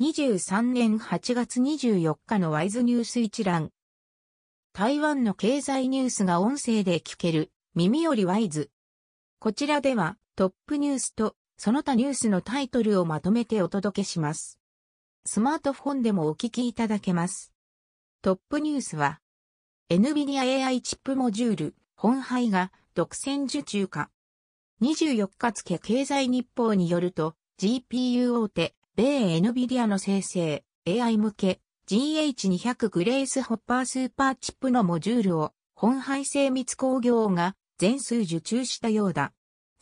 2023年8月24日のワイズニュース一覧。台湾の経済ニュースが音声で聞ける、耳よりワイズ。こちらではトップニュースとその他ニュースのタイトルをまとめてお届けします。スマートフォンでもお聞きいただけます。トップニュースは、NVIDIA AI チップモジュール、本廃が独占受注か。24日付経済日報によると、GPU 大手、米 NVIDIA の生成、AI 向け、GH200 グレースホッパースーパーチップのモジュールを、本廃精密工業が全数受注したようだ。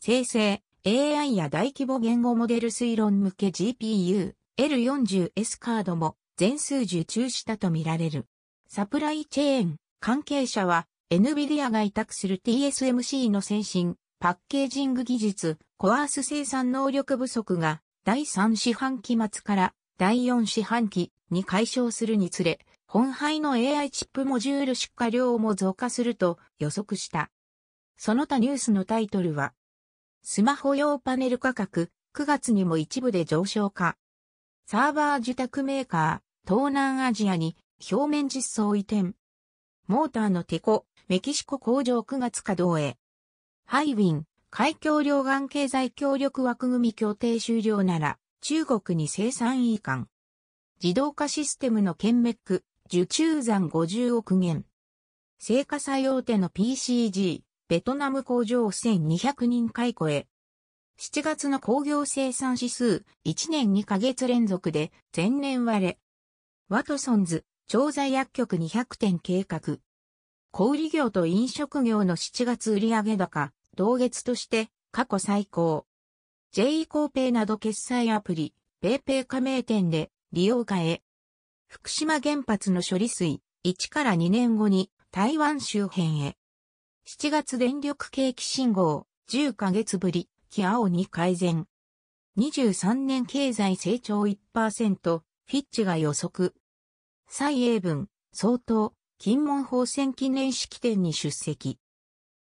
生成、AI や大規模言語モデル推論向け GPU、L40S カードも全数受注したとみられる。サプライチェーン、関係者は、NVIDIA が委託する TSMC の先進、パッケージング技術、コアース生産能力不足が第3四半期末から第4四半期に解消するにつれ、本廃の AI チップモジュール出荷量も増加すると予測した。その他ニュースのタイトルは、スマホ用パネル価格、9月にも一部で上昇か。サーバー受託メーカー、東南アジアに表面実装移転。モーターのテコ、メキシコ工場9月稼働へ。ハイウィン、海峡両岸経済協力枠組み協定終了なら、中国に生産移管。自動化システムのケンメック、受注残50億元。成果作用手の PCG、ベトナム工場1200人解雇へ。7月の工業生産指数、1年2ヶ月連続で前年割れ。ワトソンズ、調剤薬局200店計画。小売業と飲食業の7月売上高、同月として過去最高。J コーペイなど決済アプリ、ペイペイ加盟店で利用化へ。福島原発の処理水、1から2年後に台湾周辺へ。7月電力景気信号、10ヶ月ぶり、気青に改善。23年経済成長1%、フィッチが予測。蔡英文、総統、金門法選記念式典に出席。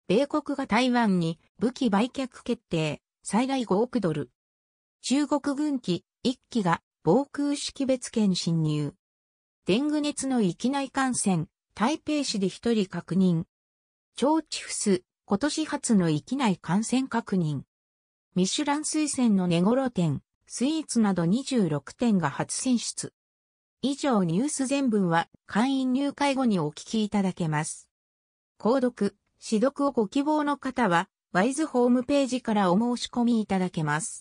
米国が台湾に武器売却決定、最大5億ドル。中国軍機1機が防空識別圏侵入。デング熱の域内感染、台北市で1人確認。超チフス、今年初の域内感染確認。ミシュラン推薦の寝頃店、スイーツなど26店が初選出。以上ニュース全文は会員入会後にお聞きいただけます。購読、読をご希望の方は、ワイズホームページからお申し込みいただけます。